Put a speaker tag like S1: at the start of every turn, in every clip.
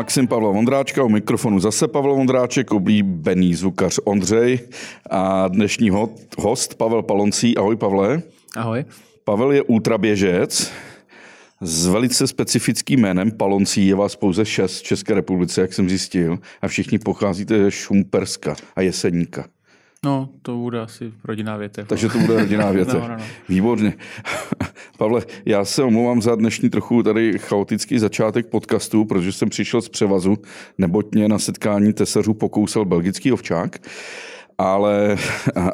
S1: Maxim Pavla Vondráčka, u mikrofonu zase Pavel Vondráček, oblíbený zvukař Ondřej a dnešní host Pavel Paloncí. Ahoj Pavle.
S2: Ahoj.
S1: Pavel je ultraběžec s velice specifickým jménem Paloncí. Je vás pouze šest v České republice, jak jsem zjistil. A všichni pocházíte ze Šumperska a Jeseníka.
S2: No, to bude asi rodinná větev.
S1: Takže to bude rodinná větev. no, no, no. Výborně. Pavle, já se omlouvám za dnešní trochu tady chaotický začátek podcastu, protože jsem přišel z převazu, neboť mě na setkání tesařů pokousal belgický ovčák. Ale,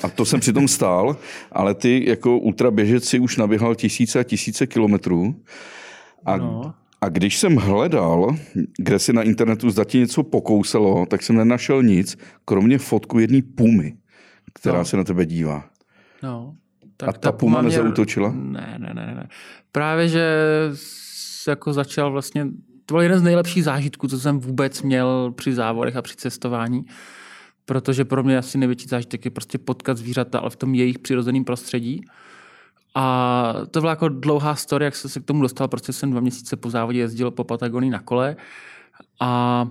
S1: a to jsem přitom stál, ale ty jako ultraběžec si už naběhal tisíce a tisíce kilometrů. A, no. a když jsem hledal, kde si na internetu zda ti něco pokousalo, tak jsem nenašel nic, kromě fotku jedné pumy která no. se na tebe dívá.
S2: No.
S1: Tak a ta, ta puma, puma nezautočila?
S2: Ne, ne, ne, ne. Právě, že jako začal vlastně, to byl jeden z nejlepších zážitků, co jsem vůbec měl při závodech a při cestování, protože pro mě asi největší zážitek je prostě potkat zvířata, ale v tom jejich přirozeném prostředí. A to byla jako dlouhá story, jak jsem se k tomu dostal, prostě jsem dva měsíce po závodě jezdil po Patagonii na kole a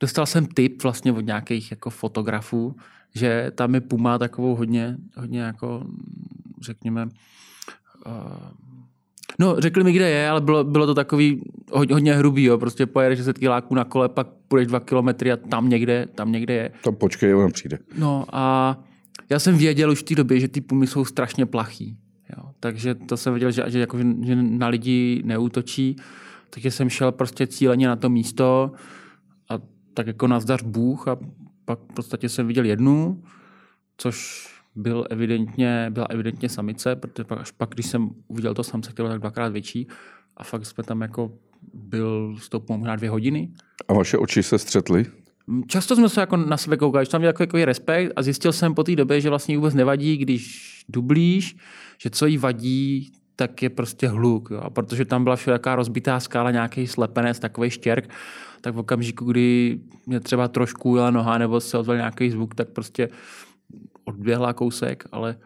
S2: dostal jsem tip vlastně od nějakých jako fotografů, že tam je Puma takovou hodně, hodně jako, řekněme, uh, No, řekli mi, kde je, ale bylo, bylo to takový hodně, hodně hrubý, jo. Prostě pojedeš 10 kiláků na kole, pak půjdeš dva kilometry a tam někde, tam někde je.
S1: Tam počkej, on přijde.
S2: No a já jsem věděl už v té době, že ty pumy jsou strašně plachý. Jo. Takže to jsem věděl, že, že, jako, že na lidi neútočí. Takže jsem šel prostě cíleně na to místo a tak jako nazdař Bůh a pak v podstatě jsem viděl jednu, což byl evidentně, byla evidentně samice, protože pak, až pak, když jsem uviděl to samce, který byl tak dvakrát větší, a fakt jsme tam jako byl s tou možná dvě hodiny.
S1: A vaše oči se střetly?
S2: Často jsme se jako na sebe koukali, že tam měl jako, respekt a zjistil jsem po té době, že vlastně vůbec nevadí, když dublíš, že co jí vadí, tak je prostě hluk. Jo. A protože tam byla všelijaká rozbitá skála, nějaký slepenec, takový štěrk, tak v okamžiku, kdy mě třeba trošku jela noha nebo se ozval nějaký zvuk, tak prostě odběhla kousek, ale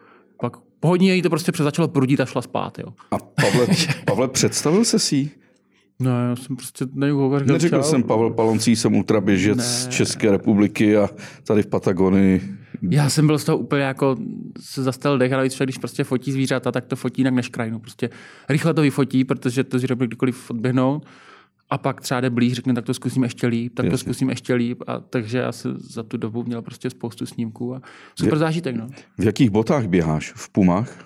S2: pak pohodně jí to prostě začalo prudit a šla spát. Jo.
S1: A Pavle, Pavle představil se si
S2: No, já jsem prostě
S1: nejuhover. Neřekl čau. jsem Pavel Paloncí, jsem ultraběžec ne. z České republiky a tady v Patagonii.
S2: Já jsem byl z toho úplně jako se zastal dech, ale víc, když prostě fotí zvířata, tak to fotí jinak než krajinu. Prostě rychle to vyfotí, protože to bude kdykoliv odběhnout a pak třeba jde blíž, řekne, tak to zkusím ještě líp, tak Jasně. to zkusím ještě líp. A takže já jsem za tu dobu měl prostě spoustu snímků a super v, zážitek. No.
S1: V jakých botách běháš? V Pumách?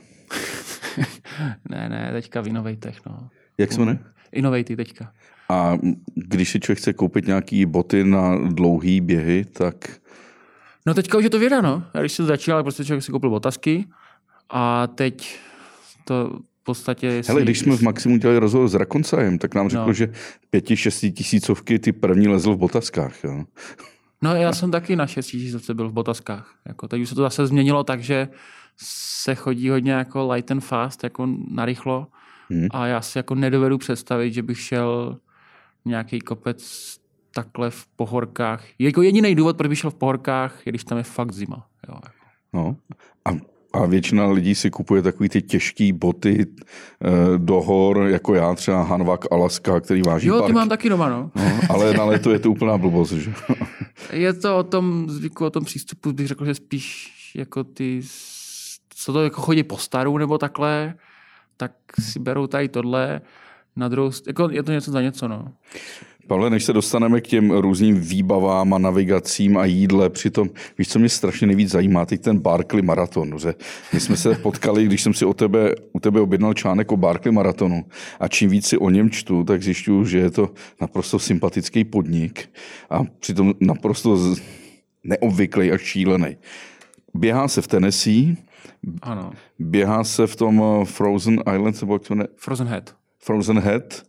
S2: ne, ne, teďka v Innovatech. No.
S1: Jak se jmenuje?
S2: Innovaty teďka.
S1: A když si člověk chce koupit nějaký boty na dlouhý běhy, tak...
S2: No teďka už je to věda, no. Já když jsem začal, prostě člověk si koupil otázky a teď to podstatě... Jestli...
S1: Hele, když jsme v Maximu dělali rozhovor s Rakoncajem, tak nám řekl, no. že pěti, šesti tisícovky ty první lezl v botaskách. Jo?
S2: No já jsem taky na šesti tisícovce byl v botaskách. Jako, teď už se to zase změnilo tak, že se chodí hodně jako light and fast, jako narychlo. Hmm. A já si jako nedovedu představit, že bych šel nějaký kopec takhle v pohorkách. Jako jediný důvod, proč bych šel v pohorkách, je, když tam je fakt zima. Jo. Jako.
S1: No. A a většina lidí si kupuje takový ty těžké boty e, do hor, jako já třeba Hanvak Alaska, který váží
S2: Jo,
S1: ty
S2: mám taky doma, no.
S1: no. Ale na leto je to úplná blbost, že?
S2: je to o tom zvyku, o tom přístupu, bych řekl, že spíš jako ty, co to jako chodí po staru nebo takhle, tak si berou tady tohle. Na druhou, jako je to něco za něco, no.
S1: Pavle, než se dostaneme k těm různým výbavám a navigacím a jídle, přitom, víš, co mě strašně nejvíc zajímá, teď ten Barkley maraton. Že my jsme se potkali, když jsem si o tebe, u tebe objednal článek o Barkley maratonu a čím víc si o něm čtu, tak zjišťuju, že je to naprosto sympatický podnik a přitom naprosto neobvyklý a šílený. Běhá se v Tennessee,
S2: ano.
S1: běhá se v tom eh, Frozen Island, nebo jak se
S2: Frozen Head.
S1: Frozen Head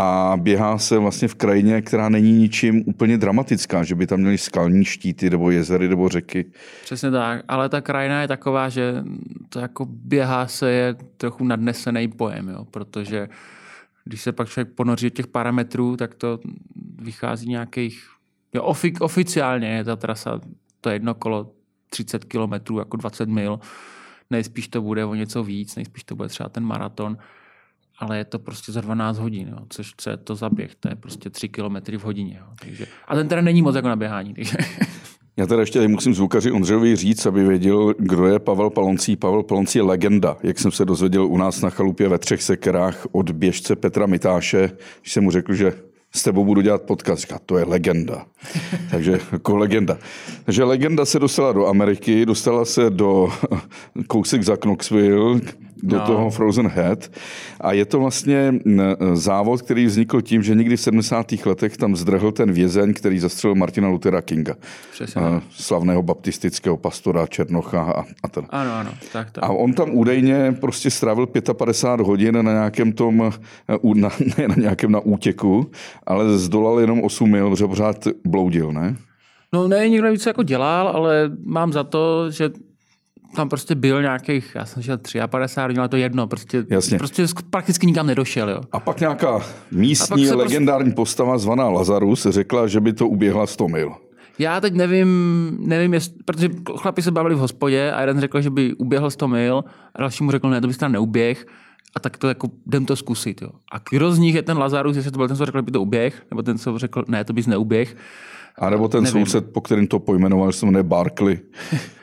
S1: a běhá se vlastně v krajině, která není ničím úplně dramatická, že by tam měli skalní štíty nebo jezery nebo řeky.
S2: Přesně tak, ale ta krajina je taková, že to jako běhá se je trochu nadnesený pojem, jo? protože když se pak člověk ponoří těch parametrů, tak to vychází nějakých, jo, ofi, oficiálně je ta trasa, to jedno kolo 30 kilometrů, jako 20 mil, nejspíš to bude o něco víc, nejspíš to bude třeba ten maraton, ale je to prostě za 12 hodin, jo, což co je to za běh, to je prostě 3 km v hodině. Jo, takže, a ten teda není moc jako na běhání. Takže.
S1: Já teda ještě musím zvukaři Ondřejovi říct, aby věděl, kdo je Pavel Paloncí. Pavel Paloncí je legenda, jak jsem se dozvěděl u nás na chalupě ve třech sekerách od běžce Petra Mitáše, když jsem mu řekl, že s tebou budu dělat podcast. Říká, to je legenda. Takže jako legenda. Takže legenda se dostala do Ameriky, dostala se do kousek za Knoxville, do no. toho Frozen Head. A je to vlastně závod, který vznikl tím, že někdy v 70. letech tam zdrhl ten vězeň, který zastřelil Martina Luthera Kinga. Přesně. Slavného baptistického pastora Černocha a, a ten.
S2: Ano, ano. Tak, tak.
S1: A on tam údajně prostě strávil 55 hodin na nějakém tom, na, ne na nějakém na útěku, ale zdolal jenom 8 mil, protože pořád bloudil, ne?
S2: No ne, někdo víc jako dělal, ale mám za to, že tam prostě byl nějakých, já jsem šel 53 hodin, ale to jedno, prostě, Jasně. prostě prakticky nikam nedošel. Jo.
S1: A pak nějaká místní pak legendární prostě... postava zvaná Lazarus řekla, že by to uběhla 100 mil.
S2: Já teď nevím, nevím jest, protože chlapi se bavili v hospodě a jeden řekl, že by uběhl 100 mil a další mu řekl, ne, to bys tam neuběh. A tak to jako, jdem to zkusit. Jo. A kdo z nich je ten Lazarus, jestli to byl ten, co řekl, že by to uběh, nebo ten, co řekl, ne, to bys neuběh.
S1: A nebo ten nevím. soused, po kterým to pojmenoval, že se jmenuje Barkley.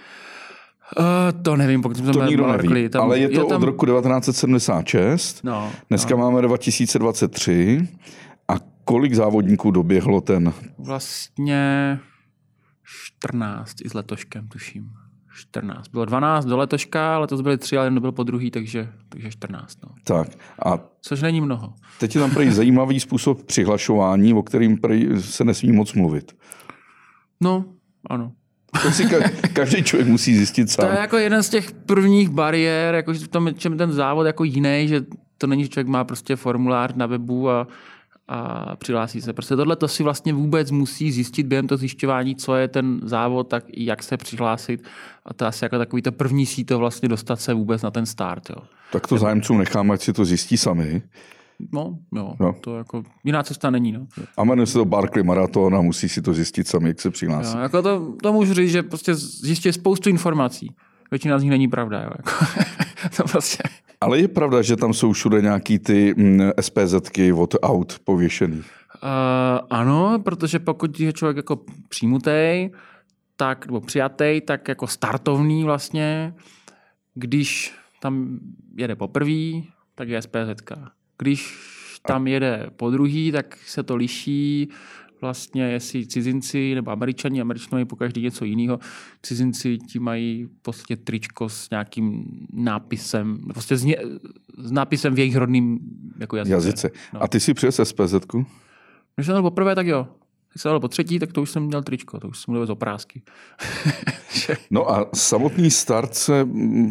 S2: Uh, to nevím, pokud jsme
S1: to nikdo neví, tam, ale je to je tam... od roku 1976. No, Dneska no. máme 2023. A kolik závodníků doběhlo ten?
S2: Vlastně 14 i s letoškem, tuším. 14. Bylo 12 do letoška, letos byly 3, ale jen byl po druhý, takže, takže 14. No.
S1: Tak. A
S2: Což není mnoho.
S1: Teď je tam prý zajímavý způsob přihlašování, o kterým prý se nesmí moc mluvit.
S2: No, ano.
S1: To si ka- každý člověk musí zjistit sám.
S2: To je jako jeden z těch prvních bariér, jako v tom čem ten závod jako jiný, že to není, že člověk má prostě formulář na webu a, a přihlásí se. Prostě tohle to si vlastně vůbec musí zjistit během toho zjišťování, co je ten závod, tak i jak se přihlásit. A to asi jako takový to první síto vlastně dostat se vůbec na ten start. Jo.
S1: Tak to zájemcům necháme, ať si to zjistí sami.
S2: No, jo, no. to jako jiná cesta není. No.
S1: A jmenuje se to Barkley Marathon a musí si to zjistit sami, jak se přihlásí.
S2: Jo, jako to, to můžu říct, že prostě zjistí spoustu informací. Většina z nich není pravda. Jo. Jako, to prostě...
S1: Ale je pravda, že tam jsou všude nějaký ty mm, SPZky od aut pověšený. Uh,
S2: ano, protože pokud je člověk jako přijmutý, tak, nebo přijatý, tak jako startovný vlastně, když tam jede poprvé, tak je SPZ. Když tam jede po druhý, tak se to liší vlastně, jestli cizinci nebo američani, američani mají po každý něco jiného, cizinci ti mají prostě tričko s nějakým nápisem, prostě s, ně, s nápisem v jejich rodným jako jazyce. jazyce.
S1: No. A ty si přes SPZ-ku?
S2: Když jsem poprvé, tak jo. Když jsem po třetí, tak to už jsem měl tričko, to už jsem mluvil z oprázky.
S1: no a samotný start se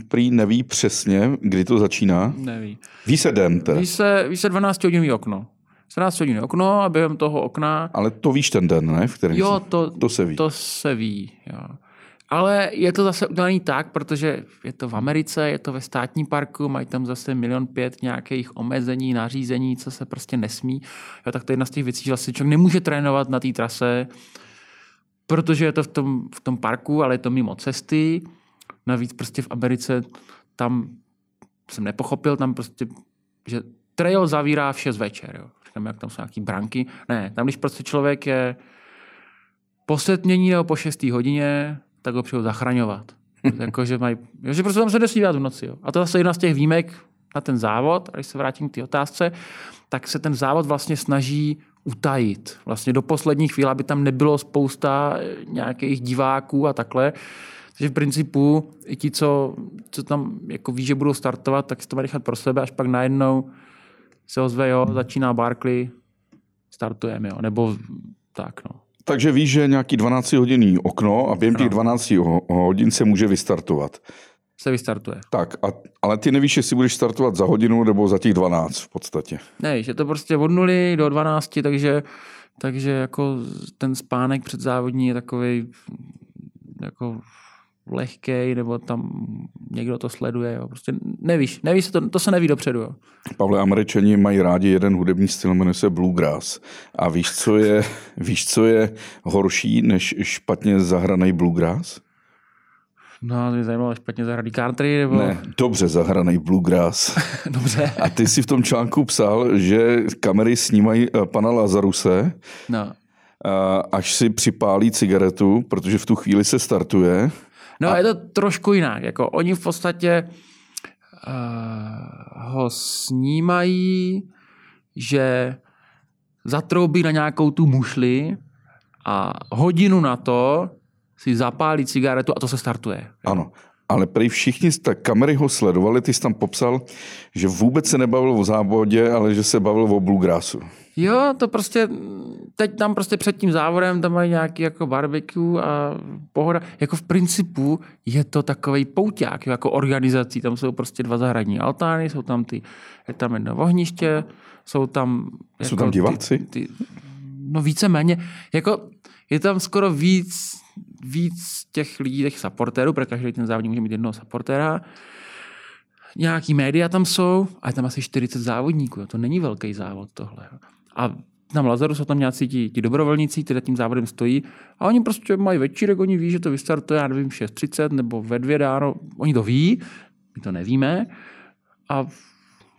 S1: prý neví přesně, kdy to začíná?
S2: Neví.
S1: Ví se den teda?
S2: Ví se, ví se 12 hodinový okno. 14 hodin okno a během toho okna...
S1: Ale to víš ten den, ne? V kterém
S2: jo, to,
S1: to se ví.
S2: To se ví, jo. Ale je to zase udělané tak, protože je to v Americe, je to ve státním parku, mají tam zase milion pět nějakých omezení, nařízení, co se prostě nesmí. Jo, tak to je jedna z těch věcí, že vlastně člověk nemůže trénovat na té trase, protože je to v tom, v tom parku, ale je to mimo cesty. Navíc prostě v Americe tam jsem nepochopil, tam prostě, že trail zavírá v 6 večer. Jo. Říkám, jak tam jsou nějaký branky. Ne, tam když prostě člověk je po setmění nebo po 6. hodině, tak ho přijou zachraňovat. jako, že, mají, že prostě tam se nesmí v noci. Jo. A to je zase jedna z těch výjimek na ten závod, a když se vrátím k té otázce, tak se ten závod vlastně snaží utajit. Vlastně do poslední chvíle, aby tam nebylo spousta nějakých diváků a takhle. Takže v principu i ti, co, co tam jako ví, že budou startovat, tak si to mají nechat pro sebe, až pak najednou se ozve, jo, začíná Barkley, startujeme, jo, nebo tak, no.
S1: Takže víš, že je nějaký 12 hodinný okno a během těch 12 hodin se může vystartovat.
S2: Se vystartuje.
S1: Tak, a, ale ty nevíš, jestli budeš startovat za hodinu nebo za těch 12 v podstatě.
S2: Ne, že to prostě od 0 do 12, takže, takže jako ten spánek předzávodní je takový jako lehkej, nebo tam někdo to sleduje. Jo. Prostě nevíš, nevíš to, to se neví dopředu. Jo.
S1: Pavle, američani mají rádi jeden hudební styl, jmenuje se bluegrass. A víš, co je, víš, co je horší než špatně zahraný bluegrass?
S2: No, mě zajímalo špatně zahraný country, nebo...
S1: Ne, dobře zahraný bluegrass.
S2: dobře.
S1: A ty si v tom článku psal, že kamery snímají eh, pana Lazaruse,
S2: no.
S1: až si připálí cigaretu, protože v tu chvíli se startuje.
S2: No a je to trošku jinak. Jako oni v podstatě uh, ho snímají, že zatroubí na nějakou tu mušli a hodinu na to si zapálí cigaretu a to se startuje.
S1: Ano, ale prý všichni, tak kamery ho sledovali, ty jsi tam popsal, že vůbec se nebavil o závodě, ale že se bavil o bluegrassu.
S2: Jo, to prostě, teď tam prostě před tím závodem tam mají nějaký jako barbecue a pohoda. Jako v principu je to takový pouťák, jako organizací. Tam jsou prostě dva zahradní altány, jsou tam ty, je tam jedno ohniště, jsou tam...
S1: Jako jsou tam diváci? Ty, ty,
S2: no víceméně, jako je tam skoro víc, víc těch lidí, těch supportérů, protože každý ten závodník může mít jednoho supportéra. Nějaký média tam jsou a je tam asi 40 závodníků. To není velký závod tohle. A na Lazaru jsou tam nějací ti, ti dobrovolníci, kteří tím závodem stojí a oni prostě mají večírek, oni ví, že to vystartuje, já nevím, 6.30 nebo ve dvě dáno, oni to ví, my to nevíme a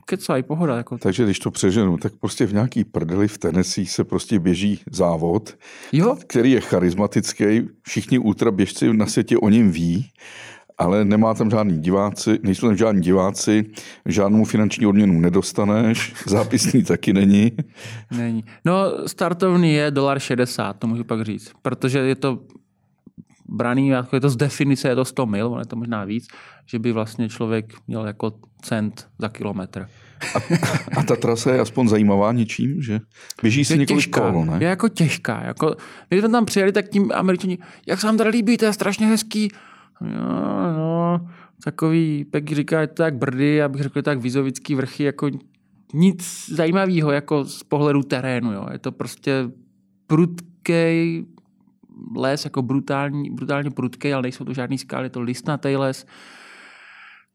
S2: kecají, pohoda. Jako.
S1: Takže když to přeženu, tak prostě v nějaký prdeli v Tennessee se prostě běží závod, jo? který je charismatický, všichni ultraběžci na světě o něm ví ale nemá tam žádný diváci, nejsou tam žádní diváci, žádnou finanční odměnu nedostaneš, zápisný taky není.
S2: Není. No, startovný je dolar 60, to můžu pak říct, protože je to braný, jako je to z definice, je to 100 mil, ale je to možná víc, že by vlastně člověk měl jako cent za kilometr.
S1: A, a ta trasa je aspoň zajímavá něčím, že běží si několik těžká, kol, ne?
S2: Je jako těžká. Jako, když jsme tam přijeli, tak tím američani, jak se vám tady líbí, to je strašně hezký. No, no, takový, Peggy říká, je to tak brdy, abych řekl, tak vizovický vrchy, jako nic zajímavého jako z pohledu terénu. Jo. Je to prostě prudký les, jako brutální, brutálně prudký, ale nejsou to žádný skály, je to listnatý les.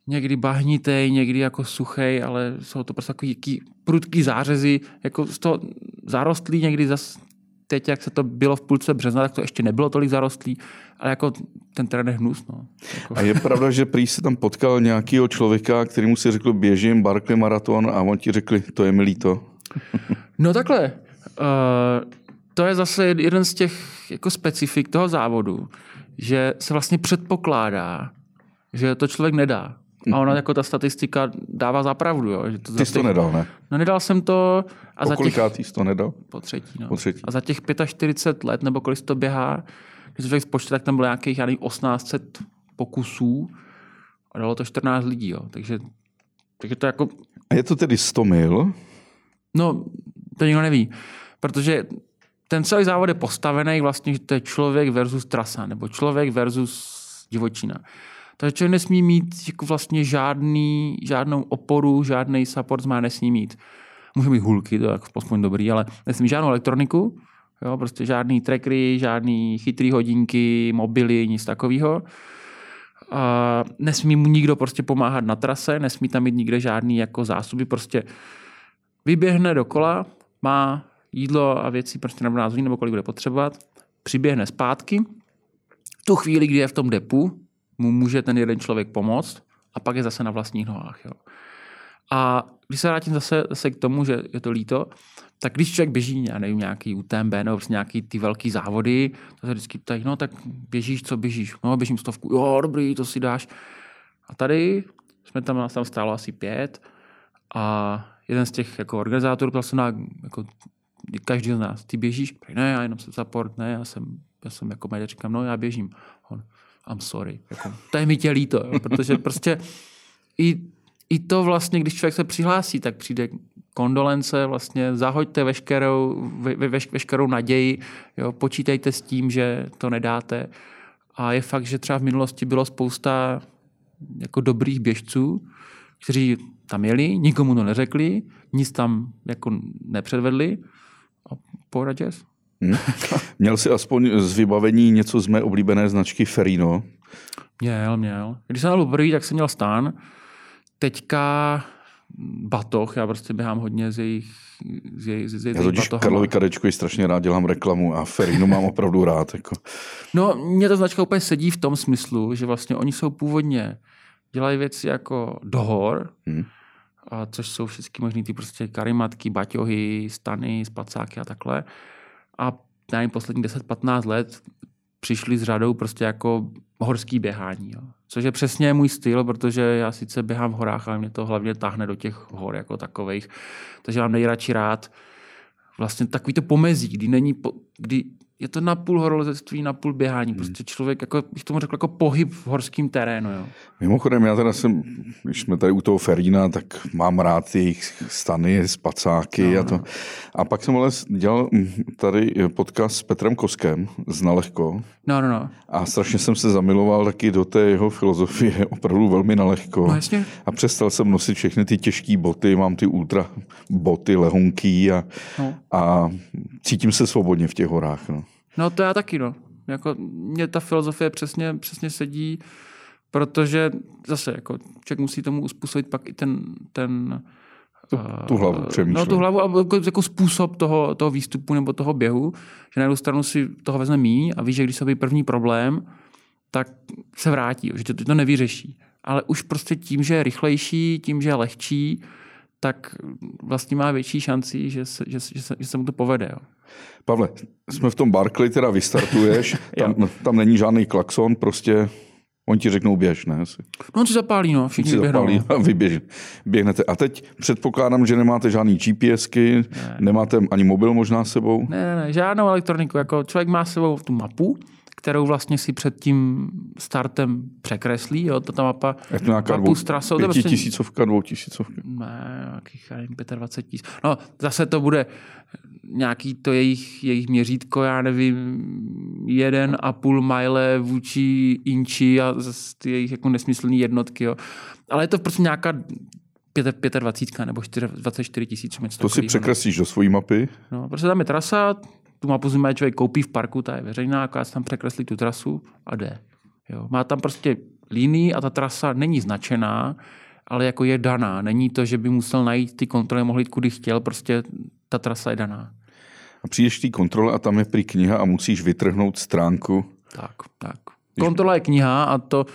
S2: Někdy bahnitej, někdy jako suchý, ale jsou to prostě takový prudký zářezy, jako z toho zarostlý, někdy zas teď, jak se to bylo v půlce března, tak to ještě nebylo tolik zarostlý, ale jako ten terén je hnus. No. Jako.
S1: A je pravda, že prý se tam potkal nějakého člověka, který mu si řekl, běžím Barkley maraton a on ti řekli, to je mi líto.
S2: no takhle, uh, to je zase jeden z těch jako specifik toho závodu, že se vlastně předpokládá, že to člověk nedá. A ona jako ta statistika dává za pravdu. Jo, že
S1: to Ty jsi to nedal, ne?
S2: No nedal jsem to.
S1: A za těch, jsi to nedal?
S2: Po třetí, no.
S1: Po třetí.
S2: A za těch 45 let, nebo kolik to běhá, když člověk spočte, tak tam bylo nějakých, já nevím, 1800 pokusů a dalo to 14 lidí, jo. Takže, takže to jako...
S1: A je to tedy 100 mil?
S2: No, to nikdo neví. Protože ten celý závod je postavený vlastně, že to je člověk versus trasa, nebo člověk versus divočina. Takže člověk nesmí mít jako vlastně žádný, žádnou oporu, žádný support má nesmí mít. Může mít hulky, to je jako aspoň dobrý, ale nesmí žádnou elektroniku, jo, prostě žádný trackery, žádný chytrý hodinky, mobily, nic takového. A nesmí mu nikdo prostě pomáhat na trase, nesmí tam mít nikde žádný jako zásoby, prostě vyběhne do kola, má jídlo a věci prostě nebo názví, nebo kolik bude potřebovat, přiběhne zpátky, tu chvíli, kdy je v tom depu, mu může ten jeden člověk pomoct a pak je zase na vlastních nohách. Jo. A když se vrátím zase, zase k tomu, že je to líto, tak když člověk běží, já nevím, nějaký UTMB nebo prostě nějaký ty velký závody, to se vždycky ptají, no tak běžíš, co běžíš? No běžím stovku, jo, dobrý, to si dáš. A tady jsme tam, nás tam stálo asi pět a jeden z těch jako organizátorů na jako každý z nás, ty běžíš? Ne, já jenom jsem support, ne, já jsem, já jsem jako média, říkám, no já běžím. On, I'm sorry. Jako, to je mi tě líto, jo, protože prostě i, i to vlastně, když člověk se přihlásí, tak přijde kondolence, vlastně zahoďte veškerou, ve, ve, veškerou naději, jo, počítejte s tím, že to nedáte. A je fakt, že třeba v minulosti bylo spousta jako dobrých běžců, kteří tam jeli, nikomu to neřekli, nic tam jako nepředvedli jazz.
S1: Hmm. Měl jsi aspoň z vybavení něco z mé oblíbené značky Ferino?
S2: Měl, měl. Když jsem byl poprvé, tak jsem měl stán. Teďka batoh, já prostě běhám hodně z jejich, z jejich, z jejich
S1: Já totiž Karlovi Kadečkovi strašně rád dělám reklamu a Ferinu mám opravdu rád. Jako.
S2: No, mě ta značka úplně sedí v tom smyslu, že vlastně oni jsou původně, dělají věci jako dohor, hmm. A což jsou všechny možný ty prostě karimatky, baťohy, stany, spacáky a takhle. A nevím, poslední 10-15 let přišli s řadou prostě jako horský běhání. Jo. Což je přesně můj styl, protože já sice běhám v horách, ale mě to hlavně táhne do těch hor jako takových. Takže mám nejradši rád vlastně takový to pomezí, kdy není, kdy je to na půl horolezectví, na půl běhání. Hmm. Prostě člověk, jako, bych tomu řekl, jako pohyb v horském terénu. Jo.
S1: Mimochodem, já teda jsem, když jsme tady u toho Ferína, tak mám rád jejich stany, spacáky no, a to. No. A pak jsem ale dělal tady podcast s Petrem Koskem z Nalehko.
S2: No, no, no.
S1: A strašně jsem se zamiloval taky do té jeho filozofie, opravdu velmi nalehko.
S2: No, jasně.
S1: A přestal jsem nosit všechny ty těžké boty, mám ty ultra boty, lehunký a, no. a cítím se svobodně v těch horách. No.
S2: No to já taky, no. Jako, mě ta filozofie přesně, přesně sedí, protože zase jako člověk musí tomu uspůsobit pak i ten, ten
S1: tu, tu hlavu přemýšlím.
S2: No tu hlavu a jako, jako způsob toho, toho výstupu nebo toho běhu, že na jednu stranu si toho vezme míň a víš, že když se první problém, tak se vrátí, že to, to nevyřeší. Ale už prostě tím, že je rychlejší, tím, že je lehčí, tak vlastně má větší šanci, že se, že, že se, že se mu to povede. Jo.
S1: Pavle, jsme v tom Barclay, teda vystartuješ, tam, tam není žádný klakson, prostě On ti řeknou běž, ne? Asi.
S2: No on si zapálí, no, všichni si zapálí
S1: no. a vy běž, běhnete. A teď předpokládám, že nemáte žádný GPSky, ne. nemáte ani mobil možná sebou?
S2: Ne, ne, ne, žádnou elektroniku. Jako člověk má sebou tu mapu, kterou vlastně si před tím startem překreslí, jo, ta mapa,
S1: je to nějaká
S2: mapu s trasou.
S1: Pětitisícovka, dvoutisícovka?
S2: Ne, nějakých, nevím, 25 tisíc. No, zase to bude nějaký to jejich, jejich měřítko, já nevím, jeden a půl mile vůči inči a zase ty jejich jako nesmyslné jednotky, jo. Ale je to prostě nějaká 25 nebo 24 tisíc.
S1: To si no. překreslíš do svojí mapy?
S2: No, prostě tam je trasa, tu mapu má člověk koupí v parku, ta je veřejná, akorát tam překreslí tu trasu a jde. Jo. Má tam prostě linii a ta trasa není značená, ale jako je daná. Není to, že by musel najít ty kontroly, mohl jít kudy chtěl, prostě ta trasa je daná.
S1: A přijdeš té kontrole a tam je prý kniha a musíš vytrhnout stránku.
S2: Tak, tak. Kontrola je kniha a to,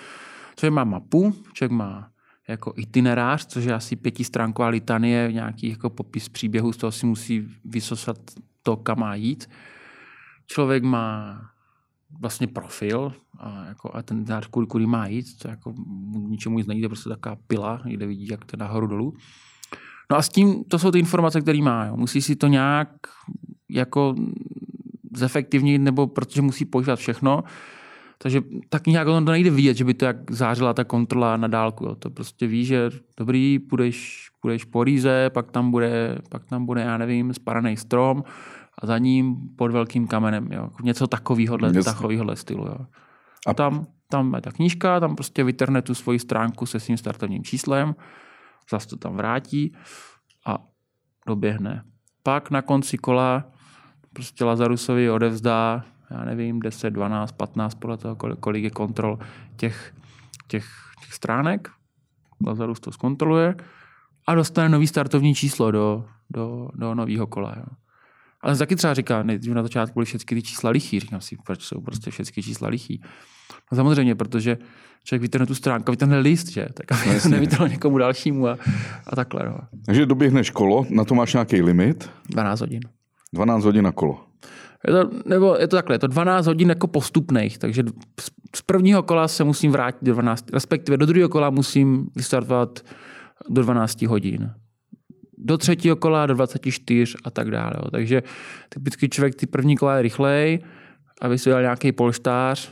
S2: člověk má mapu, člověk má jako itinerář, což je asi pětistránková litanie, nějaký jako popis příběhu, z toho si musí vysosat to, kam má jít. Člověk má vlastně profil a, jako, a ten dář, kudy, kudy má jít, to jako ničemu nic není, to je prostě taková pila, kde vidí, jak to nahoru dolů. No a s tím, to jsou ty informace, které má. Jo. Musí si to nějak jako zefektivnit, nebo protože musí používat všechno. Takže tak nějak to nejde vidět, že by to jak zářila ta kontrola na dálku. Jo. To prostě ví, že dobrý, půjdeš, půjdeš po rýze, pak tam bude, pak tam bude, já nevím, sparaný strom a za ním pod velkým kamenem. Jo. Něco takového takovýhle stylu. Jo. A tam, tam je ta knížka, tam prostě vytrhne tu svoji stránku se svým startovním číslem, zase to tam vrátí a doběhne. Pak na konci kola prostě Lazarusovi odevzdá, já nevím, 10, 12, 15, podle toho, kolik je kontrol těch, těch, těch stránek. Lazarus to zkontroluje a dostane nový startovní číslo do, do, do nového kola. Jo. Ale taky třeba říká, nejdřív na začátku byly všechny ty čísla lichý. Říkám si, proč jsou prostě všechny čísla lichý. No samozřejmě, protože člověk vytrhne tu stránku, vytrhne list, že? Tak aby no, nevytrhl někomu dalšímu a, a takhle. No.
S1: Takže doběhneš kolo, na to máš nějaký limit?
S2: 12 hodin.
S1: 12 hodin na kolo.
S2: Je to, nebo je to takhle, je to 12 hodin jako postupných, takže z prvního kola se musím vrátit do 12, respektive do druhého kola musím vystartovat do 12 hodin do třetího kola, do 24 a tak dále. Takže typicky člověk ty první kola je rychlej, aby si dal nějaký polštář.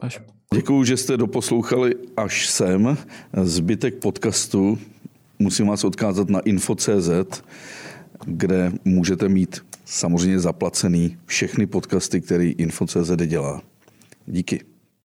S2: Až...
S1: Děkuju, že jste doposlouchali až sem. Zbytek podcastu musím vás odkázat na info.cz, kde můžete mít samozřejmě zaplacený všechny podcasty, který info.cz dělá. Díky.